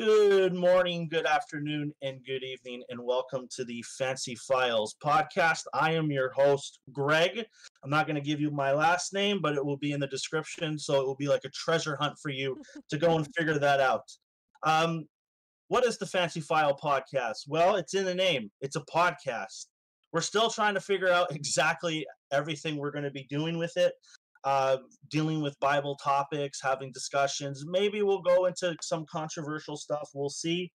Good morning, good afternoon, and good evening, and welcome to the Fancy Files podcast. I am your host, Greg. I'm not going to give you my last name, but it will be in the description, so it will be like a treasure hunt for you to go and figure that out. Um, what is the Fancy File podcast? Well, it's in the name. It's a podcast. We're still trying to figure out exactly everything we're going to be doing with it uh, dealing with Bible topics, having discussions. Maybe we'll go into some controversial stuff. We'll see.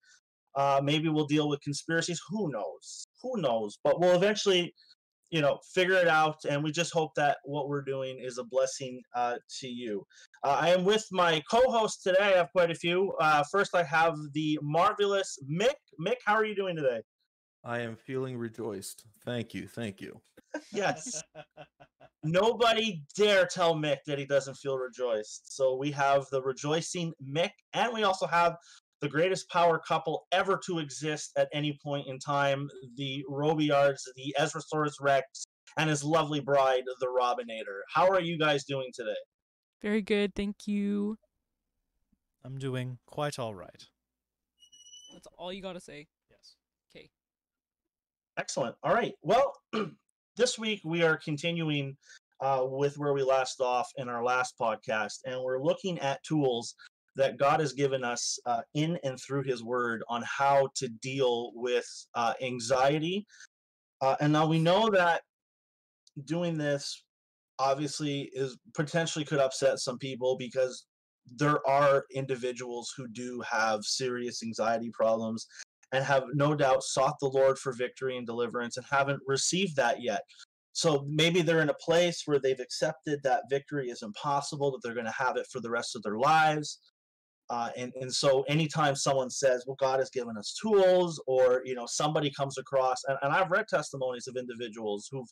Uh, maybe we'll deal with conspiracies. Who knows? Who knows? But we'll eventually, you know, figure it out. And we just hope that what we're doing is a blessing uh, to you. Uh, I am with my co-host today. I have quite a few. Uh, first, I have the marvelous Mick. Mick, how are you doing today? I am feeling rejoiced. Thank you. Thank you. yes. Nobody dare tell Mick that he doesn't feel rejoiced. So we have the rejoicing Mick, and we also have the greatest power couple ever to exist at any point in time the Robiards, the Ezrasaurus Rex, and his lovely bride, the Robinator. How are you guys doing today? Very good, thank you. I'm doing quite all right. That's all you gotta say. Excellent. All right. Well, this week we are continuing uh, with where we last off in our last podcast, and we're looking at tools that God has given us uh, in and through His Word on how to deal with uh, anxiety. Uh, and now we know that doing this obviously is potentially could upset some people because there are individuals who do have serious anxiety problems and have no doubt sought the Lord for victory and deliverance and haven't received that yet. So maybe they're in a place where they've accepted that victory is impossible, that they're going to have it for the rest of their lives. Uh, and, and so anytime someone says, well, God has given us tools, or, you know, somebody comes across, and, and I've read testimonies of individuals who've,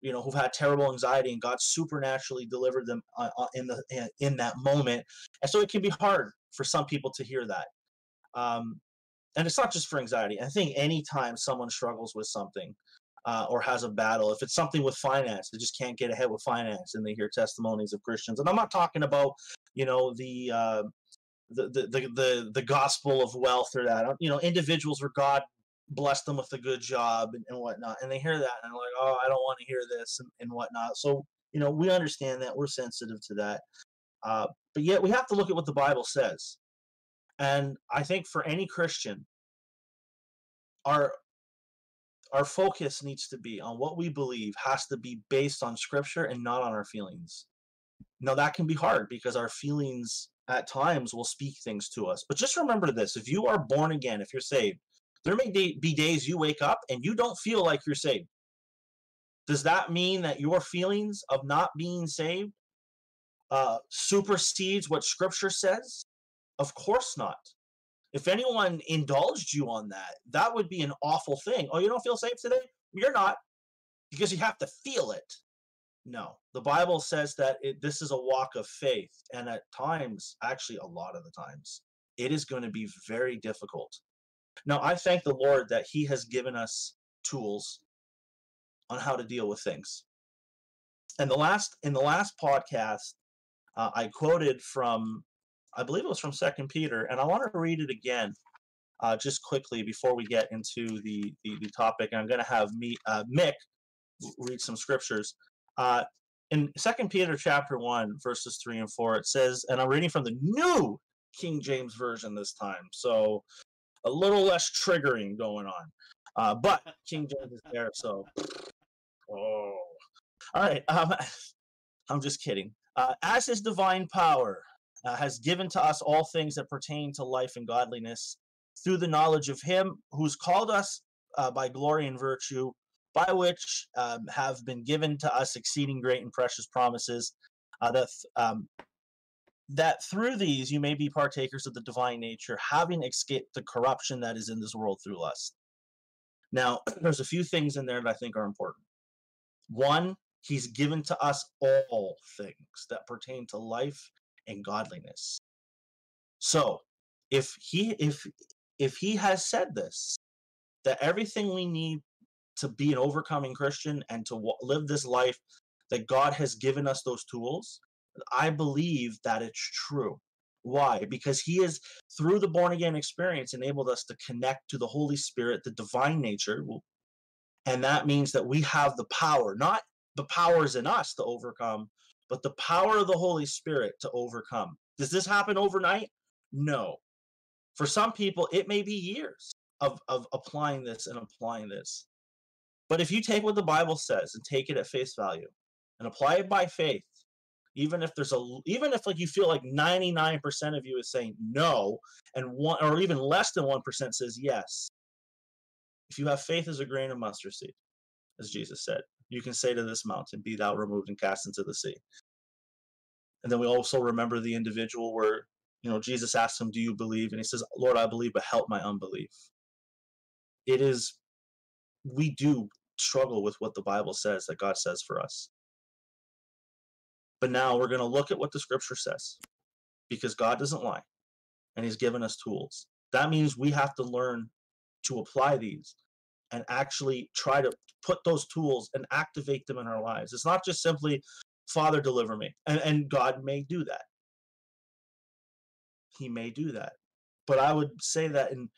you know, who've had terrible anxiety and God supernaturally delivered them uh, uh in the in that moment. And so it can be hard for some people to hear that. Um, and it's not just for anxiety. I think anytime someone struggles with something uh, or has a battle, if it's something with finance, they just can't get ahead with finance, and they hear testimonies of Christians. And I'm not talking about, you know, the uh, the, the the the the gospel of wealth or that. You know, individuals where God blessed them with a good job and, and whatnot, and they hear that and they're like, oh, I don't want to hear this and, and whatnot. So you know, we understand that we're sensitive to that. Uh, but yet we have to look at what the Bible says. And I think for any Christian, our our focus needs to be on what we believe has to be based on scripture and not on our feelings. Now that can be hard because our feelings at times will speak things to us. But just remember this, if you are born again, if you're saved, there may be days you wake up and you don't feel like you're saved. Does that mean that your feelings of not being saved uh, supersedes what scripture says? Of course not. If anyone indulged you on that, that would be an awful thing. Oh, you don't feel safe today? You're not, because you have to feel it. No, the Bible says that it, this is a walk of faith, and at times, actually, a lot of the times, it is going to be very difficult. Now, I thank the Lord that He has given us tools on how to deal with things. And the last in the last podcast, uh, I quoted from I believe it was from Second Peter, and I want to read it again, uh, just quickly before we get into the the, the topic. I'm going to have me uh, Mick read some scriptures. Uh, in Second Peter chapter one, verses three and four, it says, and I'm reading from the New King James Version this time, so a little less triggering going on. Uh, but King James is there, so oh, all right. Um, I'm just kidding. Uh, as his divine power uh, has given to us all things that pertain to life and godliness through the knowledge of him who's called us uh, by glory and virtue by which um, have been given to us exceeding great and precious promises uh, that um, that through these you may be partakers of the divine nature having escaped the corruption that is in this world through lust. Now there's a few things in there that i think are important. One he's given to us all things that pertain to life and godliness. So, if he if if he has said this, that everything we need to be an overcoming Christian and to live this life, that God has given us those tools, I believe that it's true. Why? Because he is, through the born again experience, enabled us to connect to the Holy Spirit, the divine nature. And that means that we have the power, not the powers in us to overcome, but the power of the Holy Spirit to overcome. Does this happen overnight? No. For some people, it may be years of, of applying this and applying this. But if you take what the Bible says and take it at face value and apply it by faith, even if there's a even if like you feel like 99% of you is saying no and one or even less than 1% says yes if you have faith as a grain of mustard seed as jesus said you can say to this mountain be thou removed and cast into the sea. And then we also remember the individual where you know jesus asked him do you believe? And he says lord i believe but help my unbelief. It is we do struggle with what the bible says that god says for us. But now we're going to look at what the scripture says because God doesn't lie and he's given us tools. That means we have to learn to apply these and actually try to put those tools and activate them in our lives. It's not just simply, Father, deliver me. And, and God may do that. He may do that. But I would say that in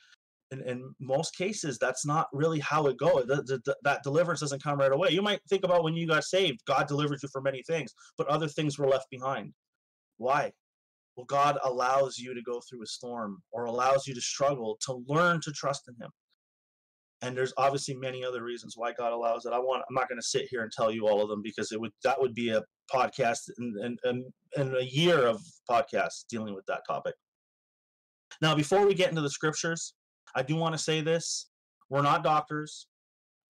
in, in most cases, that's not really how it goes. The, the, the, that deliverance doesn't come right away. You might think about when you got saved, God delivered you from many things, but other things were left behind. Why? Well, God allows you to go through a storm or allows you to struggle to learn to trust in Him. And there's obviously many other reasons why God allows it. I want I'm not going to sit here and tell you all of them because it would that would be a podcast and and and a year of podcasts dealing with that topic. Now, before we get into the scriptures, I do want to say this: we're not doctors.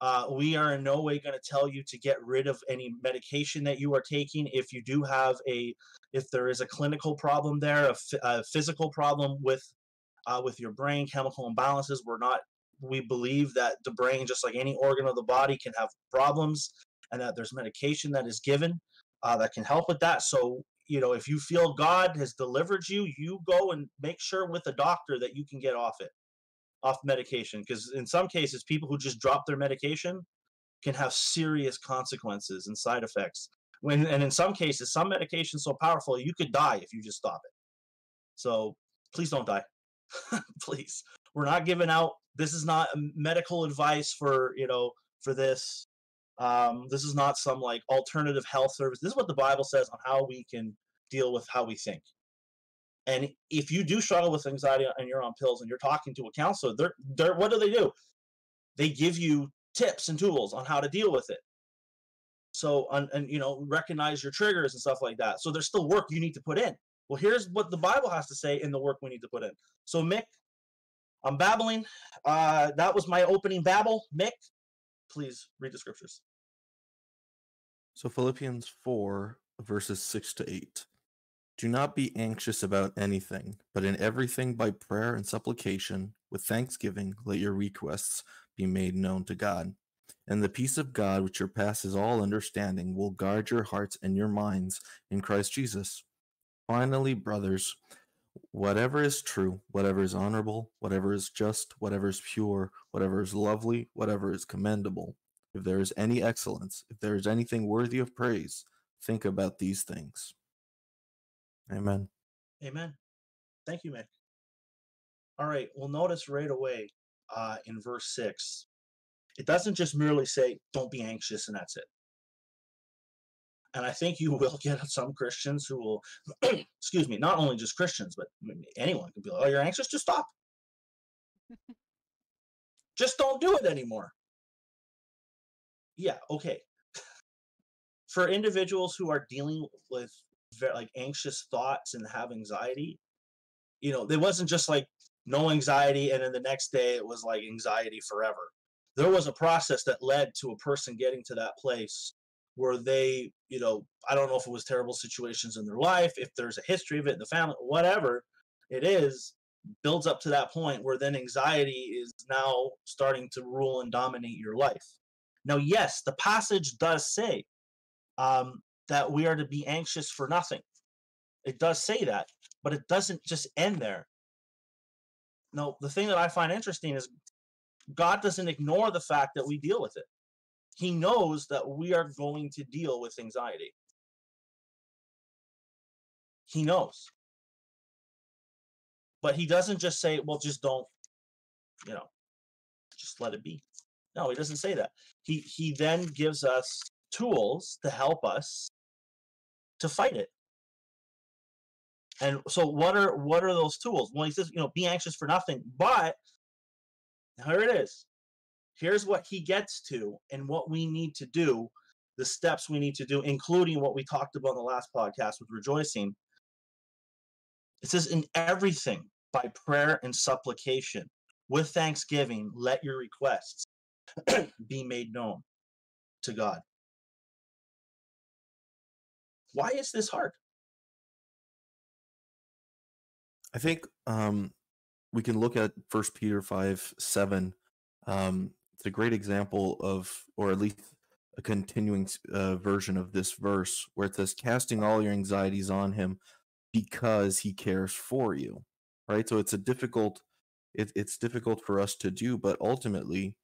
Uh, we are in no way going to tell you to get rid of any medication that you are taking. If you do have a, if there is a clinical problem there, a, physical problem with, uh, with your brain, chemical imbalances, we're not. We believe that the brain, just like any organ of the body, can have problems, and that there's medication that is given uh, that can help with that. So you know, if you feel God has delivered you, you go and make sure with a doctor that you can get off it off medication. Because in some cases people who just drop their medication can have serious consequences and side effects. When and in some cases some medication so powerful you could die if you just stop it. So please don't die. Please we're not giving out this is not medical advice for you know for this um, this is not some like alternative health service this is what the bible says on how we can deal with how we think and if you do struggle with anxiety and you're on pills and you're talking to a counselor, they're, they're what do they do? They give you tips and tools on how to deal with it. So and, and you know recognize your triggers and stuff like that. So there's still work you need to put in. Well, here's what the Bible has to say in the work we need to put in. So Mick, I'm babbling. Uh, that was my opening babble. Mick, please read the scriptures. So Philippians 4 verses 6 to 8. Do not be anxious about anything, but in everything by prayer and supplication, with thanksgiving, let your requests be made known to God. And the peace of God, which surpasses all understanding, will guard your hearts and your minds in Christ Jesus. Finally, brothers, whatever is true, whatever is honorable, whatever is just, whatever is pure, whatever is lovely, whatever is commendable, if there is any excellence, if there is anything worthy of praise, think about these things. Amen. Amen. Thank you, Mick. All right. Well, notice right away uh, in verse 6, it doesn't just merely say, don't be anxious, and that's it. And I think you will get some Christians who will, excuse me, not only just Christians, but anyone can be like, oh, you're anxious? Just stop. just don't do it anymore. Yeah, okay. For individuals who are dealing with like anxious thoughts and have anxiety you know it wasn't just like no anxiety and then the next day it was like anxiety forever there was a process that led to a person getting to that place where they you know i don't know if it was terrible situations in their life if there's a history of it in the family whatever it is builds up to that point where then anxiety is now starting to rule and dominate your life now yes the passage does say um, that we are to be anxious for nothing. It does say that, but it doesn't just end there. No, the thing that I find interesting is God doesn't ignore the fact that we deal with it. He knows that we are going to deal with anxiety. He knows. But he doesn't just say, well, just don't, you know, just let it be. No, he doesn't say that. He he then gives us tools to help us to fight it. And so what are what are those tools? Well, he says, you know, be anxious for nothing, but here it is. Here's what he gets to and what we need to do, the steps we need to do, including what we talked about in the last podcast with rejoicing. It says, in everything by prayer and supplication, with thanksgiving, let your requests be made known to God. Why is this hard? I think um, we can look at First Peter five seven. Um, it's a great example of, or at least a continuing uh, version of this verse, where it says, "Casting all your anxieties on Him, because He cares for you." Right. So it's a difficult. It, it's difficult for us to do, but ultimately,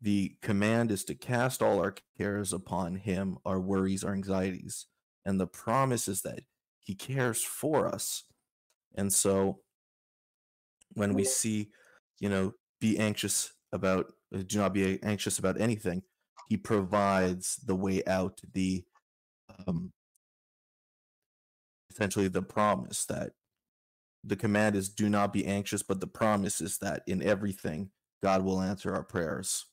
the command is to cast all our cares upon Him, our worries, our anxieties, and the promise is that He cares for us. And so when we see, you know, be anxious about, uh, do not be anxious about anything, he provides the way out, the, um, essentially the promise that the command is do not be anxious, but the promise is that in everything, God will answer our prayers.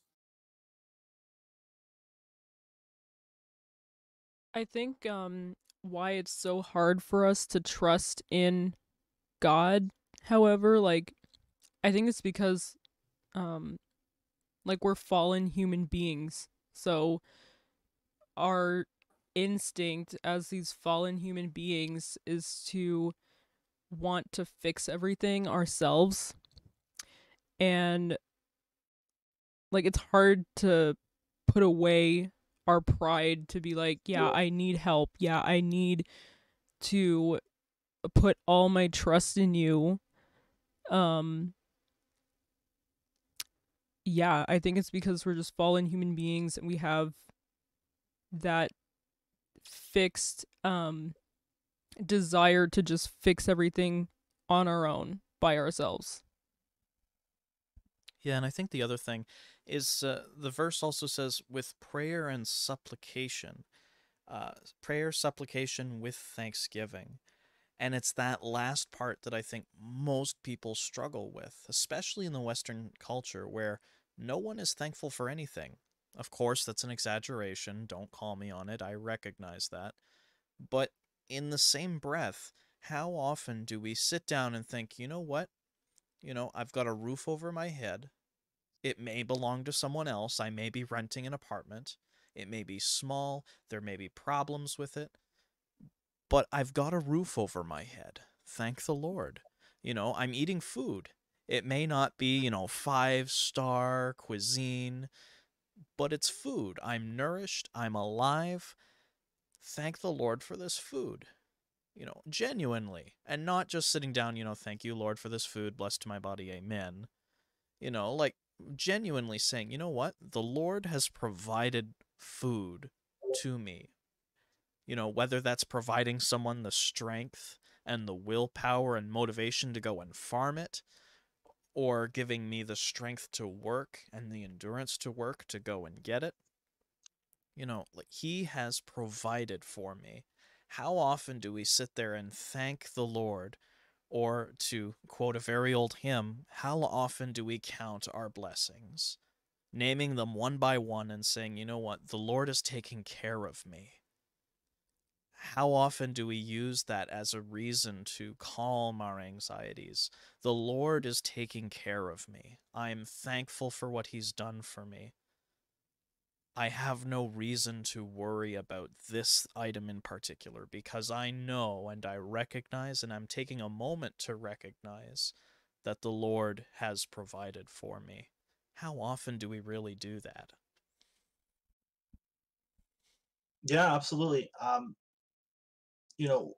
I think um why it's so hard for us to trust in God, however, like I think it's because um like we're fallen human beings. So our instinct as these fallen human beings is to want to fix everything ourselves. And like it's hard to put away our pride to be like, yeah. I need help. Yeah, I need to put all my trust in you. Um yeah, I think it's because we're just fallen human beings and we have that fixed um desire to just fix everything on our own by ourselves. Yeah, and I think the other thing is uh, the verse also says with prayer and supplication, uh, prayer, supplication with thanksgiving. And it's that last part that I think most people struggle with, especially in the Western culture where no one is thankful for anything. Of course, that's an exaggeration. Don't call me on it. I recognize that. But in the same breath, how often do we sit down and think, you know what? You know, I've got a roof over my head. It may belong to someone else. I may be renting an apartment. It may be small. There may be problems with it. But I've got a roof over my head. Thank the Lord. You know, I'm eating food. It may not be, you know, five star cuisine, but it's food. I'm nourished. I'm alive. Thank the Lord for this food. You know, genuinely. And not just sitting down, you know, thank you, Lord, for this food. Blessed to my body. Amen. You know, like genuinely saying, you know what? The Lord has provided food to me. You know, whether that's providing someone the strength and the willpower and motivation to go and farm it, or giving me the strength to work and the endurance to work to go and get it. You know, like He has provided for me. How often do we sit there and thank the Lord? Or to quote a very old hymn, how often do we count our blessings? Naming them one by one and saying, you know what, the Lord is taking care of me. How often do we use that as a reason to calm our anxieties? The Lord is taking care of me. I am thankful for what He's done for me. I have no reason to worry about this item in particular because I know and I recognize, and I'm taking a moment to recognize that the Lord has provided for me. How often do we really do that? Yeah, absolutely. Um, you know,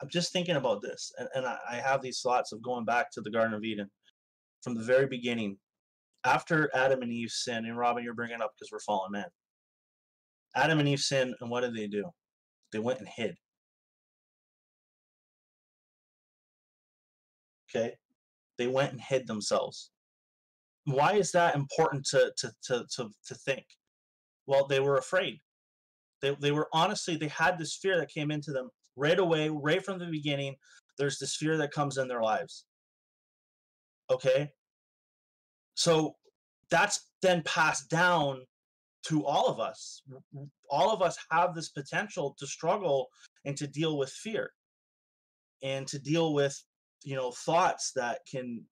I'm just thinking about this, and, and I, I have these thoughts of going back to the Garden of Eden from the very beginning. After Adam and Eve sin, and Robin, you're bringing up because we're fallen men. Adam and Eve sin, and what did they do? They went and hid. Okay, they went and hid themselves. Why is that important to to to to, to think? Well, they were afraid. They they were honestly they had this fear that came into them right away, right from the beginning. There's this fear that comes in their lives. Okay, so that's then passed down to all of us. All of us have this potential to struggle and to deal with fear and to deal with, you know, thoughts that can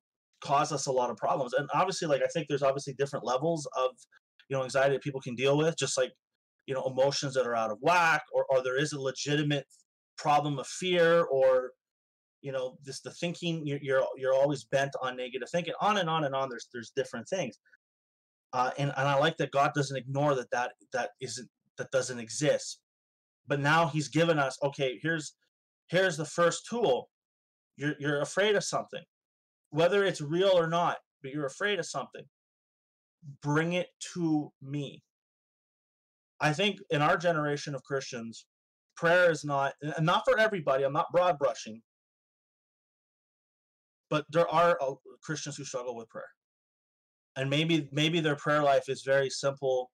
cause us a lot of problems. And obviously, like, I think there's obviously different levels of, you know, anxiety that people can deal with, just like, you know, emotions that are out of whack, or, or there is a legitimate problem of fear, or, you know, just the thinking, you're, you're, you're always bent on negative thinking, on and on and on. There's, there's different things uh, and and I like that God doesn't ignore that that that isn't that doesn't exist. But now He's given us okay. Here's here's the first tool. You're you're afraid of something, whether it's real or not, but you're afraid of something. Bring it to me. I think in our generation of Christians, prayer is not and not for everybody. I'm not broad brushing, but there are uh, Christians who struggle with prayer. And maybe maybe their prayer life is very simple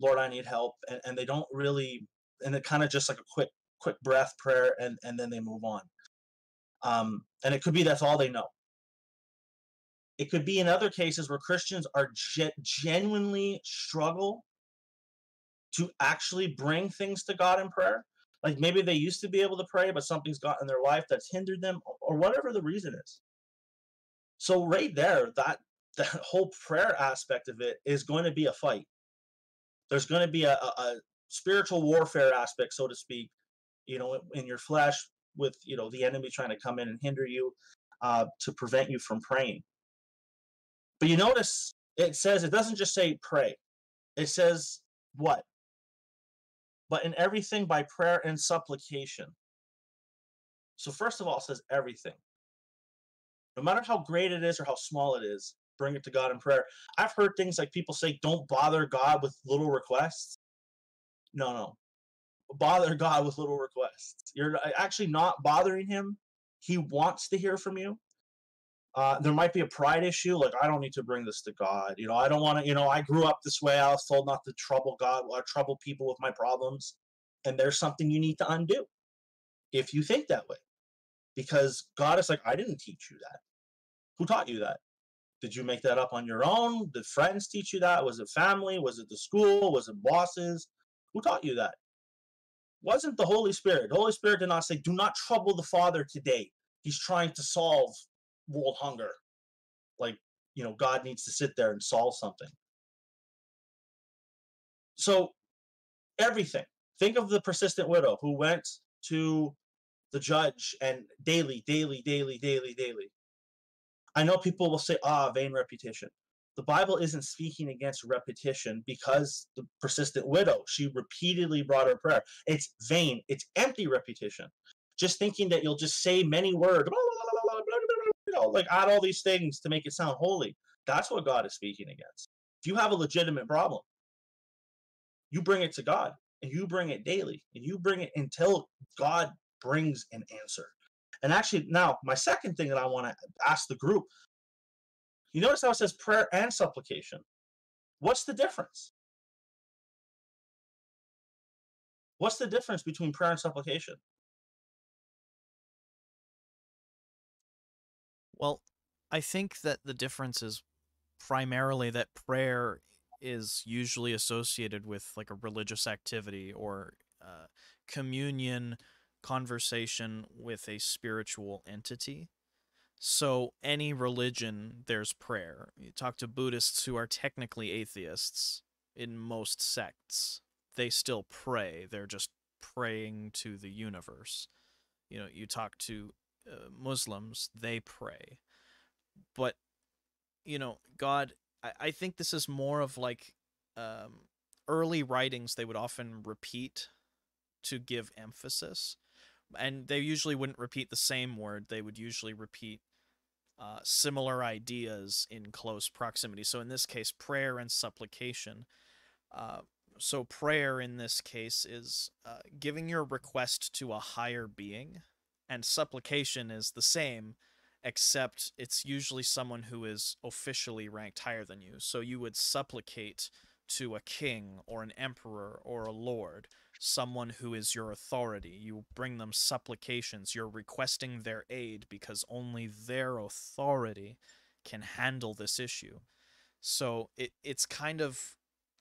lord i need help and, and they don't really and it kind of just like a quick quick breath prayer and and then they move on. Um and it could be that's all they know. It could be in other cases where christians are ge- genuinely struggle to actually bring things to god in prayer like maybe they used to be able to pray but something's got in their life that's hindered them or whatever the reason is so right there that the whole prayer aspect of it is going to be a fight. There's going to be a, a, a spiritual warfare aspect, so to speak, you know, in your flesh with, you know, the enemy trying to come in and hinder you uh, to prevent you from praying. But you notice it says, it doesn't just say pray, it says what? But in everything by prayer and supplication. So, first of all, says everything. No matter how great it is or how small it is, bring it to God in prayer. I've heard things like people say, don't bother God with little requests. No, no. Bother God with little requests. You're uh, actually not bothering him. He wants to hear from you. Uh, there might be a pride issue, like I don't need to bring this to God. You know, I don't want to. You know, I grew up this way. I was told not to trouble God or trouble people with my problems, and there's something you need to undo if you think that way, because God is like, I didn't teach you that. Who taught you that? Did you make that up on your own? Did friends teach you that? Was it family? Was it the school? Was it bosses? Who taught you that? Wasn't the Holy Spirit. The Holy Spirit did not say, Do not trouble the Father today. He's trying to solve world hunger. Like, you know, God needs to sit there and solve something. So, everything. Think of the persistent widow who went to the judge and daily, daily, daily, daily, daily I know people will say, ah, vain repetition. The Bible isn't speaking against repetition because the persistent widow, she repeatedly brought her prayer. It's vain, it's empty repetition. Just thinking that you'll just say many words, you like add all these things to make it sound holy. That's what God is speaking against. If you have a legitimate problem, you bring it to God and you bring it daily and you bring it until God brings an answer. And actually, now my second thing that I want to ask the group you notice how it says prayer and supplication. What's the difference? What's the difference between prayer and supplication? Well, I think that the difference is primarily that prayer is usually associated with like a religious activity or uh, communion conversation with a spiritual entity. So, any religion, there's prayer. You talk to Buddhists who are technically atheists in most sects, they still pray. They're just praying to the universe. You know, you talk to uh, Muslims, they pray. But, you know, God, I, I think this is more of like um, early writings, they would often repeat to give emphasis and they usually wouldn't repeat the same word. They would usually repeat uh, similar ideas in close proximity. So in this case, prayer and supplication. Uh, so prayer in this case is uh, giving your request to a higher being, and supplication is the same, except it's usually someone who is officially ranked higher than you. So you would supplicate to a king or an emperor or a lord, someone who is your authority. You bring them supplications. You're requesting their aid because only their authority can handle this issue. So it, it's kind of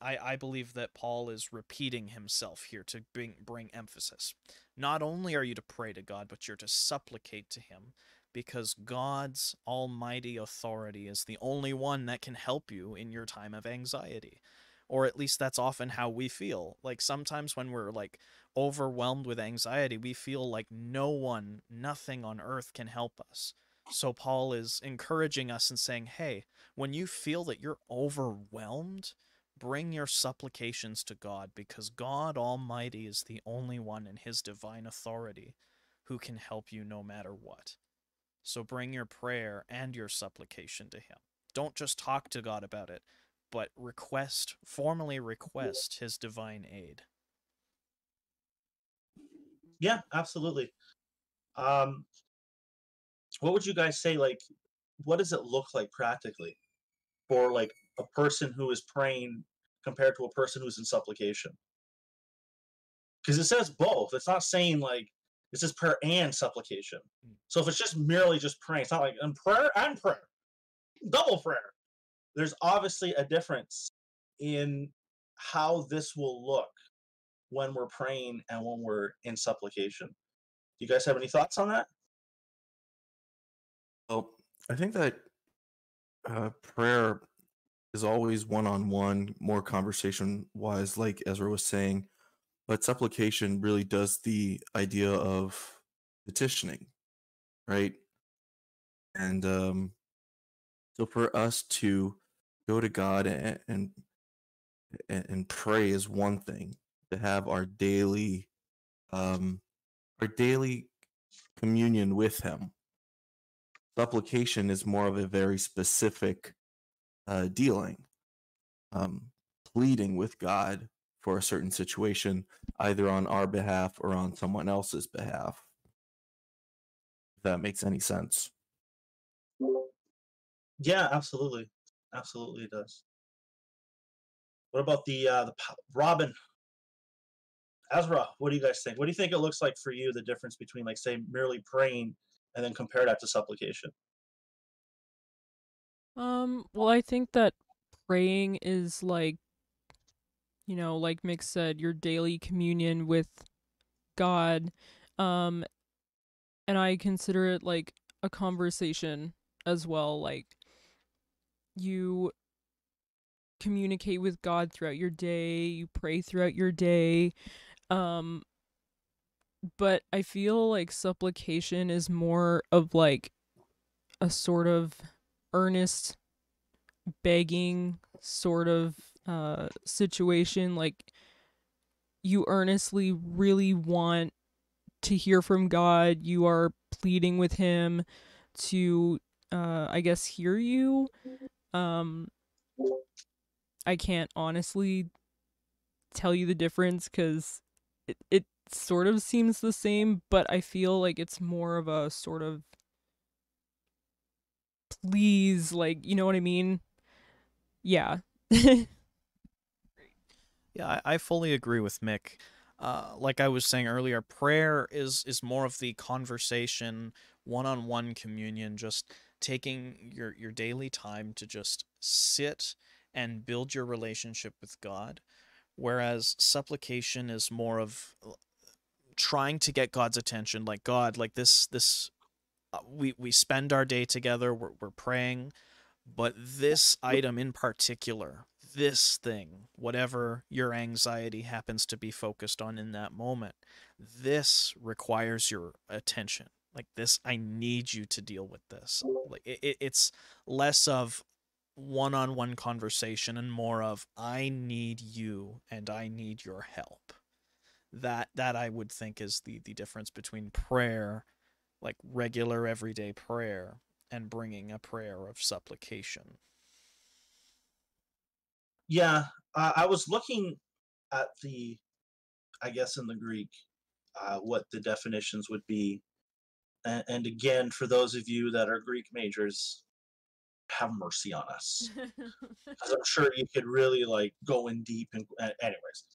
I, I believe that Paul is repeating himself here to bring bring emphasis. Not only are you to pray to God, but you're to supplicate to him because God's almighty authority is the only one that can help you in your time of anxiety or at least that's often how we feel. Like sometimes when we're like overwhelmed with anxiety, we feel like no one, nothing on earth can help us. So Paul is encouraging us and saying, "Hey, when you feel that you're overwhelmed, bring your supplications to God because God Almighty is the only one in his divine authority who can help you no matter what." So bring your prayer and your supplication to him. Don't just talk to God about it but request, formally request his divine aid. Yeah, absolutely. Um, what would you guys say? Like, what does it look like practically for like a person who is praying compared to a person who's in supplication? Because it says both. It's not saying like it says prayer and supplication. Hmm. So if it's just merely just praying, it's not like in prayer and prayer, double prayer there's obviously a difference in how this will look when we're praying and when we're in supplication. Do you guys have any thoughts on that? Well, I think that uh, prayer is always one on one, more conversation wise, like Ezra was saying. But supplication really does the idea of petitioning, right? And um, so for us to go to God and, and and pray is one thing. To have our daily um our daily communion with him. Supplication is more of a very specific uh, dealing, um, pleading with God for a certain situation, either on our behalf or on someone else's behalf. If that makes any sense. Yeah, absolutely absolutely it does. What about the uh, the Robin? Ezra, what do you guys think? What do you think it looks like for you? The difference between like say merely praying and then compare that to supplication. Um. Well, I think that praying is like, you know, like Mick said, your daily communion with God. Um, and I consider it like a conversation as well. Like you communicate with God throughout your day, you pray throughout your day. Um but I feel like supplication is more of like a sort of earnest begging sort of uh situation like you earnestly really want to hear from God, you are pleading with him to uh I guess hear you um, I can't honestly tell you the difference because it, it sort of seems the same, but I feel like it's more of a sort of please, like, you know what I mean? Yeah. yeah, I, I fully agree with Mick. Uh, like I was saying earlier, prayer is is more of the conversation, one-on-one communion, just taking your your daily time to just sit and build your relationship with God whereas supplication is more of uh, trying to get God's attention like God like this this Uh, we we spend our day together we're, we're praying but this item in particular this thing whatever your anxiety happens to be focused on in that moment this requires your attention. Like this i need you to deal with this. Like it, it's less of one-on-one conversation and more of i need you and i need your help. That that i would think is the the difference between prayer like regular everyday prayer and bringing a prayer of supplication yeah uh, i was looking at the i guess in the greek uh, what the definitions would be And, and again, for those of you that are Greek majors, have mercy on us. Because I'm sure you could really like go in deep. And uh, anyways,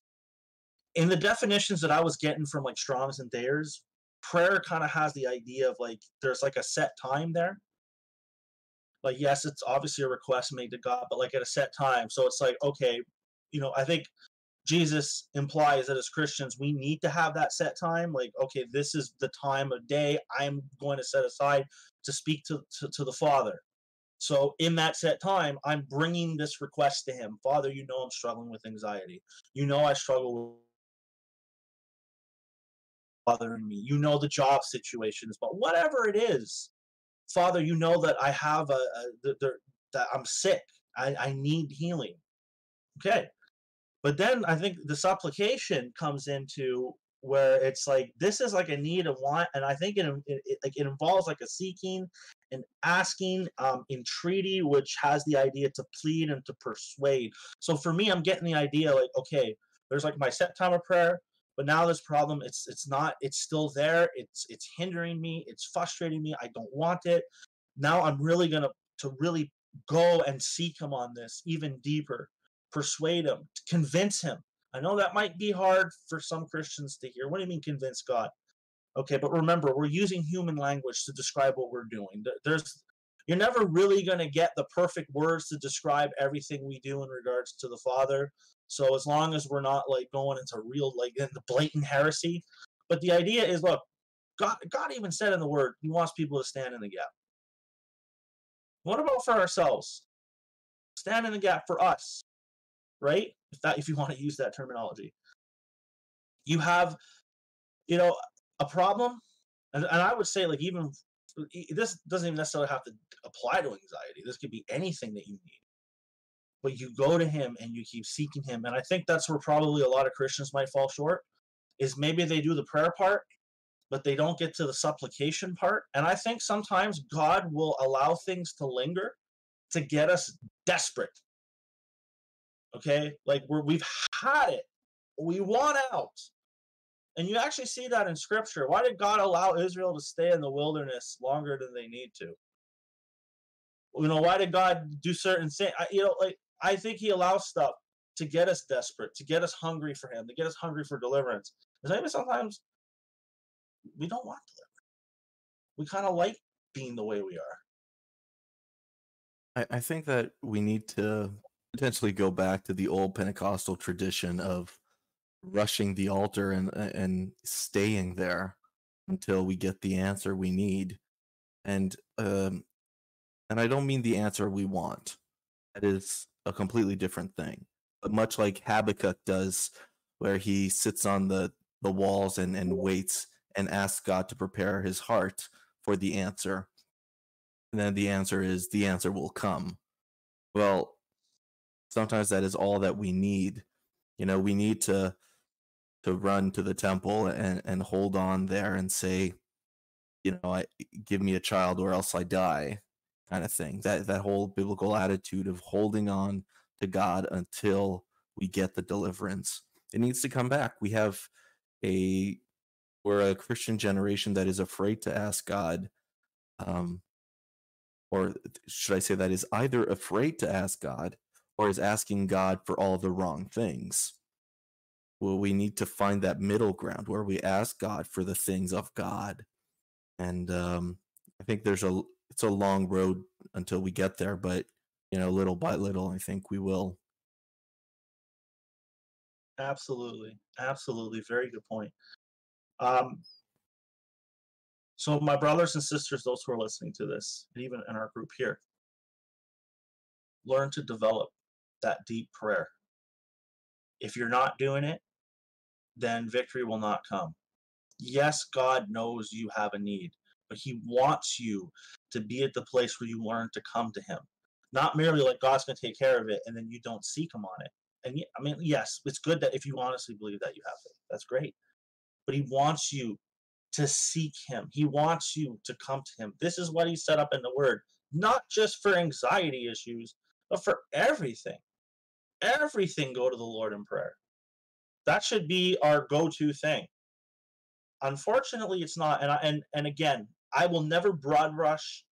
in the definitions that I was getting from like Strong's and Thayer's, prayer kind of has the idea of like there's like a set time there. Like yes, it's obviously a request made to God, but like at a set time. So it's like okay, you know, I think Jesus implies that as Christians, we need to have that set time. Like, okay, this is the time of day I'm going to set aside to speak to, to, to, the Father. So, in that set time, I'm bringing this request to Him. Father, you know I'm struggling with anxiety. You know I struggle with bothering me. You know the job situations, but whatever it is, Father, you know that I have a, a that I'm sick. I, I need healing. Okay, but then I think the supplication comes into where it's like this is like a need of want, and I think it, it, it like it involves like a seeking and asking, um, entreaty, which has the idea to plead and to persuade. So for me, I'm getting the idea like okay, there's like my set time of prayer, but now this problem it's it's not it's still there. It's it's hindering me. It's frustrating me. I don't want it. Now I'm really gonna to really go and seek him on this even deeper persuade him, convince him. I know that might be hard for some Christians to hear. What do you mean convince God? Okay, but remember, we're using human language to describe what we're doing. There's you're never really going to get the perfect words to describe everything we do in regards to the Father. So as long as we're not like going into real like the blatant heresy, but the idea is look, God God even said in the word he wants people to stand in the gap. What about for ourselves? Stand in the gap for us right? If that if you want to use that terminology. You have, you know, a problem, and, and I would say like even this doesn't even necessarily have to apply to anxiety. This could be anything that you need. But you go to him and you keep seeking him. And I think that's where probably a lot of Christians might fall short. Is maybe they do the prayer part, but they don't get to the supplication part. And I think sometimes God will allow things to linger to get us desperate Okay, like we're we've had it. We want out. And you actually see that in scripture. Why did God allow Israel to stay in the wilderness longer than they need to? You know, why did God do certain things? You know, like I think He allows stuff to get us desperate, to get us hungry for Him, to get us hungry for deliverance. Because maybe sometimes we don't want deliverance. We kind of like being the way we are. I, I think that we need to potentially go back to the old Pentecostal tradition of rushing the altar and and staying there until we get the answer we need. And um and I don't mean the answer we want. That is a completely different thing. But much like Habakkuk does, where he sits on the, the walls and, and waits and asks God to prepare his heart for the answer. And then the answer is the answer will come. Well, sometimes that is all that we need you know we need to to run to the temple and and hold on there and say you know i give me a child or else i die kind of thing that that whole biblical attitude of holding on to god until we get the deliverance it needs to come back we have a we're a christian generation that is afraid to ask god um or should i say that is either afraid to ask god or is asking God for all the wrong things. Well, we need to find that middle ground where we ask God for the things of God. And um, I think there's a it's a long road until we get there, but you know, little by little, I think we will. Absolutely, absolutely, very good point. Um, so, my brothers and sisters, those who are listening to this, and even in our group here, learn to develop that deep prayer. If you're not doing it, then victory will not come. Yes, God knows you have a need, but He wants you to be at the place where you learn to come to Him. Not merely like God's going to take care of it and then you don't seek Him on it. And I mean, yes, it's good that if you honestly believe that you have it, that's great. But He wants you to seek Him, He wants you to come to Him. This is what He set up in the Word, not just for anxiety issues, but for everything everything go to the Lord in prayer. That should be our go-to thing. Unfortunately, it's not. And I, and and again, I will never broad brush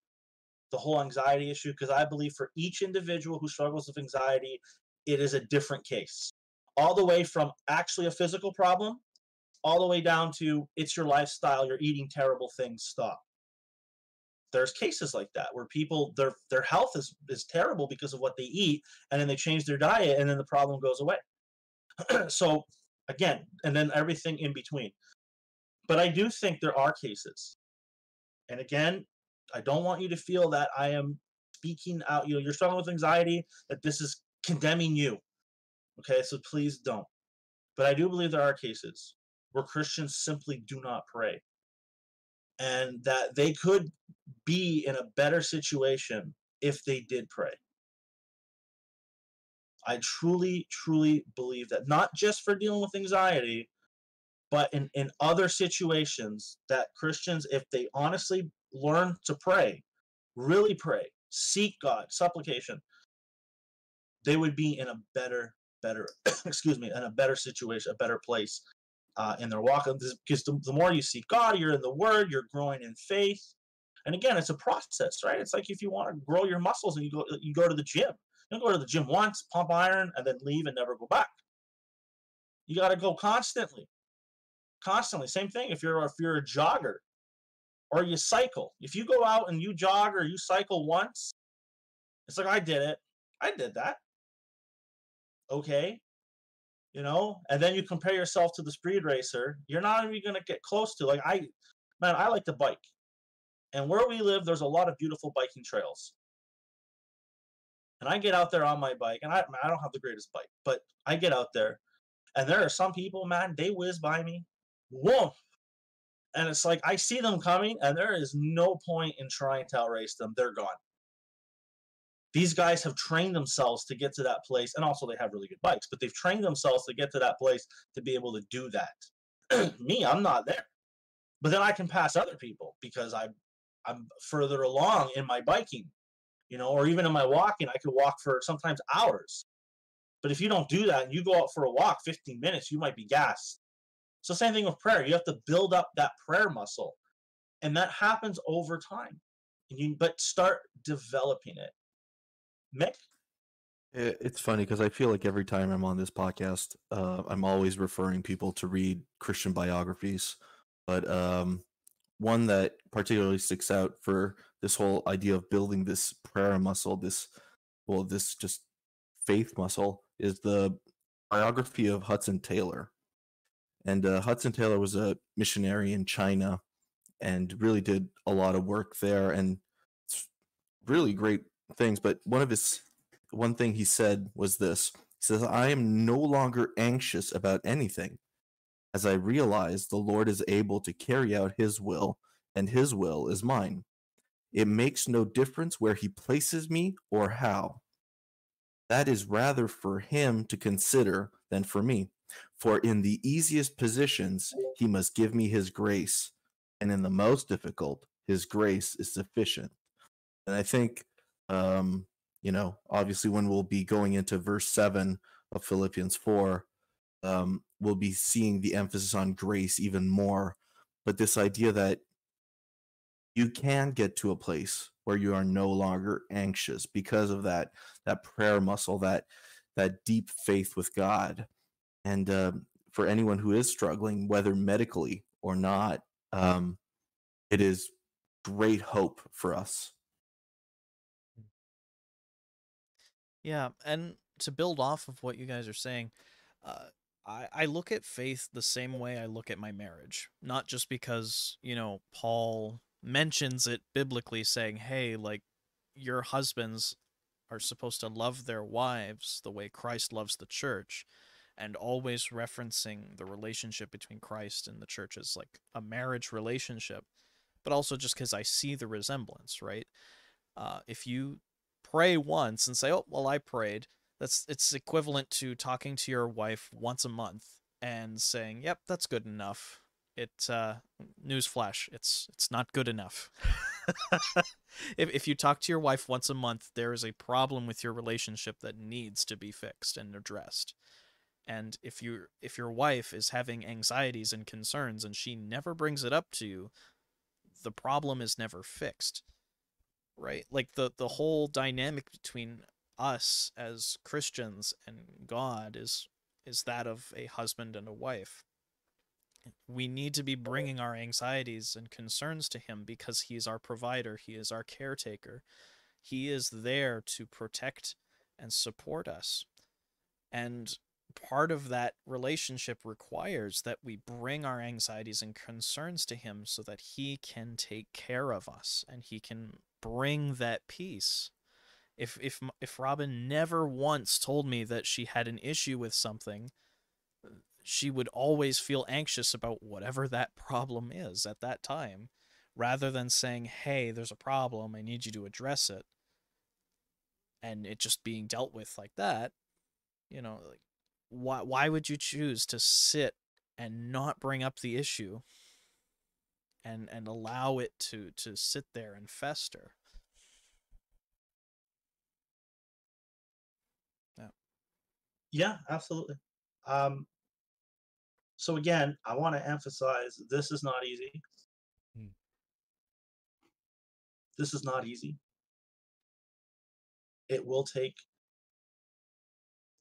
the whole anxiety issue because I believe for each individual who struggles with anxiety, it is a different case. All the way from actually a physical problem, all the way down to it's your lifestyle, you're eating terrible things, stop. There's cases like that where people their their health is is terrible because of what they eat, and then they change their diet, and then the problem goes away. so again, and then everything in between. But I do think there are cases. And again, I don't want you to feel that I am speaking out. You know, you're struggling with anxiety, that this is condemning you. Okay, so please don't. But I do believe there are cases where Christians simply do not pray. And that they could be in a better situation if they did pray. I truly, truly believe that not just for dealing with anxiety, but in, in other situations that Christians, if they honestly learn to pray, really pray, seek God, supplication, they would be in a better, better, excuse me, in a better situation, a better place uh, in their walk. Because the, the more you seek God, you're in the Word, you're growing in faith. And again, it's a process, right? It's like if you want to grow your muscles and you go you go to the gym. You don't go to the gym once, pump iron, and then leave and never go back. You got to go constantly, constantly. Same thing if you're if you're a jogger or you cycle. If you go out and you jog or you cycle once, it's like I did it. I did that. Okay. You know, and then you compare yourself to the speed racer, you're not even to get close to like I man, I like to bike. And where we live, there's a lot of beautiful biking trails. And I get out there on my bike, and I, I don't have the greatest bike, but I get out there, and there are some people, man, they whiz by me, whoa, and it's like I see them coming, and there is no point in trying to outrace them. They're gone. These guys have trained themselves to get to that place, and also they have really good bikes, but they've trained themselves to get to that place to be able to do that. Me, I'm not there, but then I can pass other people because I, I'm further along in my biking you know, or even in my walking, I could walk for sometimes hours. But if you don't do that and you go out for a walk 15 minutes, you might be gassed. So same thing with prayer. You have to build up that prayer muscle. And that happens over time. And you but start developing it. Mick? It's funny because I feel like every time I'm on this podcast, uh, I'm always referring people to read Christian biographies. But um, one that particularly sticks out for this whole idea of building this prayer muscle, this well, this just faith muscle is the biography of Hudson Taylor. And uh, Hudson Taylor was a missionary in China and really did a lot of work there and really great things. But one of his one thing he said was this. He says, I am no longer anxious about anything, as I realize the Lord is able to carry out his will, and his will is mine. It makes no difference where he places me or how. That is rather for him to consider than for me. For in the easiest positions, he must give me his grace, and in the most difficult, his grace is sufficient. And I think, um, you know, obviously, when we'll be going into verse 7 of Philippians 4, um, we'll be seeing the emphasis on grace even more. But this idea that you can get to a place where you are no longer anxious because of that that prayer muscle that that deep faith with god and uh, for anyone who is struggling whether medically or not um, it is great hope for us Yeah, and to build off of what you guys are saying, uh, I, I look at faith the same way I look at my marriage. Not just because, you know, Paul mentions it biblically saying, hey, like your husbands are supposed to love their wives the way Christ loves the church, and always referencing the relationship between Christ and the church as like a marriage relationship, but also just because I see the resemblance, right? Uh, if you pray once and say, "Oh, well, I prayed," that's it's equivalent to talking to your wife once a month and saying, "Yep, that's good enough." It uh newsflash it's it's not good enough. If, if you talk to your wife once a month there is a problem with your relationship that needs to be fixed and addressed. And if you if your wife is having anxieties and concerns and she never brings it up to you the problem is never fixed right? Like the the whole dynamic between us as christians and god is is that of a husband and a wife we need to be bringing our anxieties and concerns to him because he is our provider he is our caretaker. He is there to protect and support us. And part of that relationship requires that we bring our anxieties and concerns to him so that he can take care of us and he can bring that peace. If if if robin never once told me that she had an issue with something she would always feel anxious about whatever that problem is at that time rather than saying hey there's a problem i need you to address it. And it just being dealt with like that you know like why why would you choose to sit and not bring up the issue and and allow it to to sit there and fester? Yeah, Yeah, absolutely. Um, so again, I want to emphasize this is not easy. Hmm. This is not easy. It will take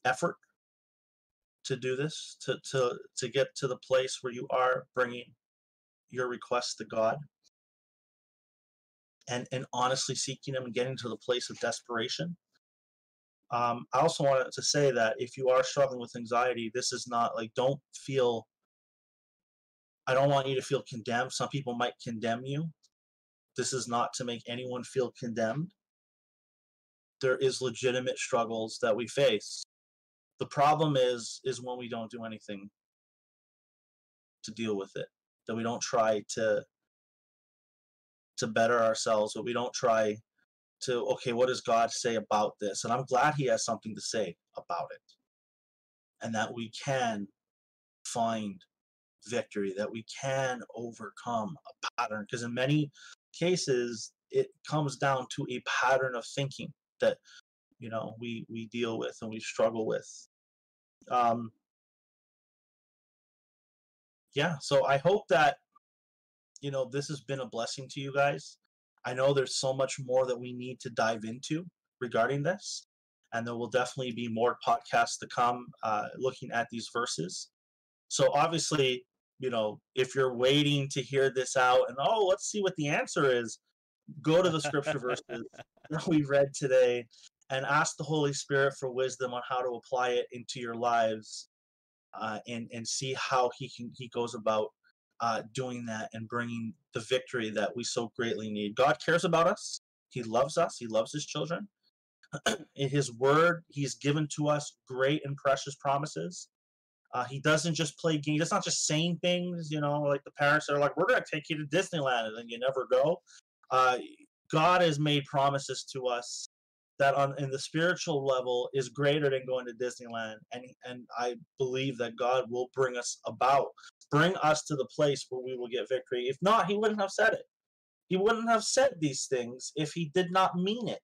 effort to do this, to to to get to the place where you are bringing your requests to God and and honestly seeking Him and getting to the place of desperation. Um, I also wanted to say that if you are struggling with anxiety, this is not like don't feel. I don't want you to feel condemned. Some people might condemn you. This is not to make anyone feel condemned. There is legitimate struggles that we face. The problem is is when we don't do anything to deal with it. That we don't try to to better ourselves, but we don't try to okay what does god say about this? And i'm glad he has something to say about it. And that we can find victory that we can overcome a pattern. Because in many cases it comes down to a pattern of thinking that you know we we deal with and we struggle with. Um yeah so i hope that you know this has been a blessing to you guys I know there's so much more that we need to dive into regarding this, and there will definitely be more podcasts to come uh, looking at these verses. So obviously, you know, if you're waiting to hear this out and oh, let's see what the answer is, go to the scripture verses that we read today and ask the Holy Spirit for wisdom on how to apply it into your lives, uh, and and see how he can he goes about uh, doing that and bringing the victory that we so greatly need. God cares about us. He loves us. He loves his children. In his word, he's given to us great and precious promises. Uh, he doesn't just play games. It's not just saying things, you know, like the parents are like, we're going to take you to Disneyland and then you never go. Uh, God has made promises to us that on in the spiritual level is greater than going to Disneyland and and I believe that God will bring us about bring us to the place where we will get victory if not he wouldn't have said it he wouldn't have said these things if he did not mean it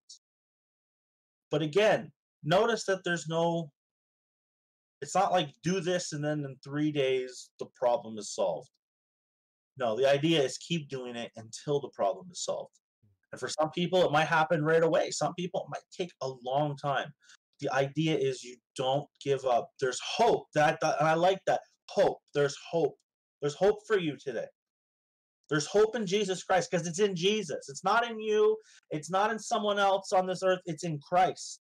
but again notice that there's no it's not like do this and then in 3 days the problem is solved no the idea is keep doing it until the problem is solved and for some people, it might happen right away. Some people, it might take a long time. The idea is you don't give up. There's hope. That, that and I like that. Hope. There's hope. There's hope for you today. There's hope in Jesus Christ because it's in Jesus. It's not in you. It's not in someone else on this earth. It's in Christ.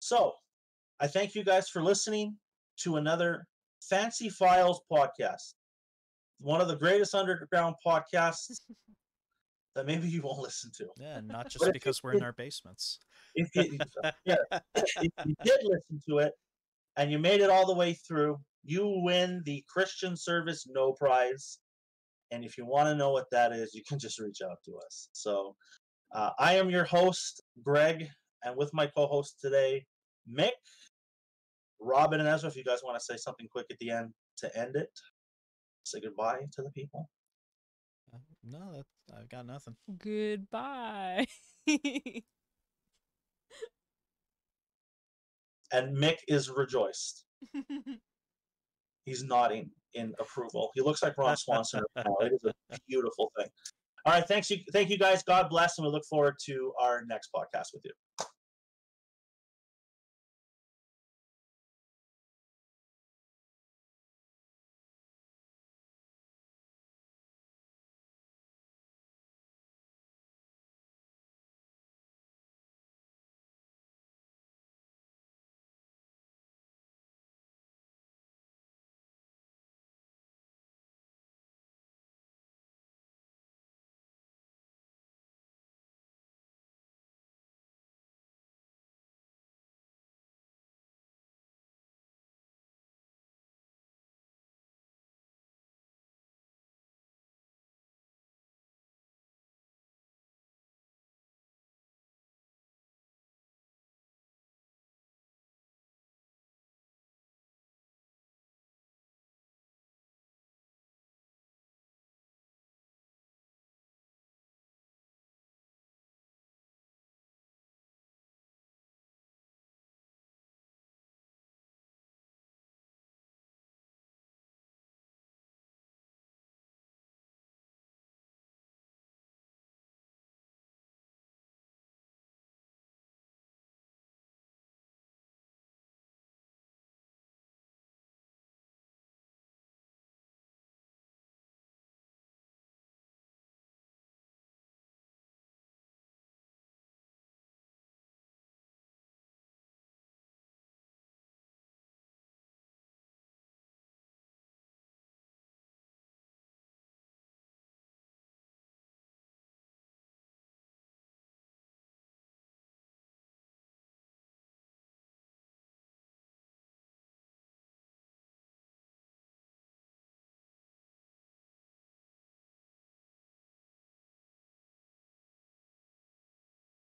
So, I thank you guys for listening to another Fancy Files podcast one of the greatest underground podcasts that maybe you won't listen to. Yeah, not just because we're in our basements. If you, yeah, if you did listen to it and you made it all the way through, you win the Christian Service No Prize. And if you want to know what that is, you can just reach out to us. So uh, I am your host, Greg, and with my co host today, Mick, Robin, and Ezra. If you guys want to say something quick at the end to end it say goodbye to the people? Uh, no, that, I've got nothing. Goodbye. and Mick is rejoiced. He's nodding in approval. He looks like Ron Swanson right now. It is a beautiful thing. All right, thanks you, thank you guys. God bless, and we look forward to our next podcast with you.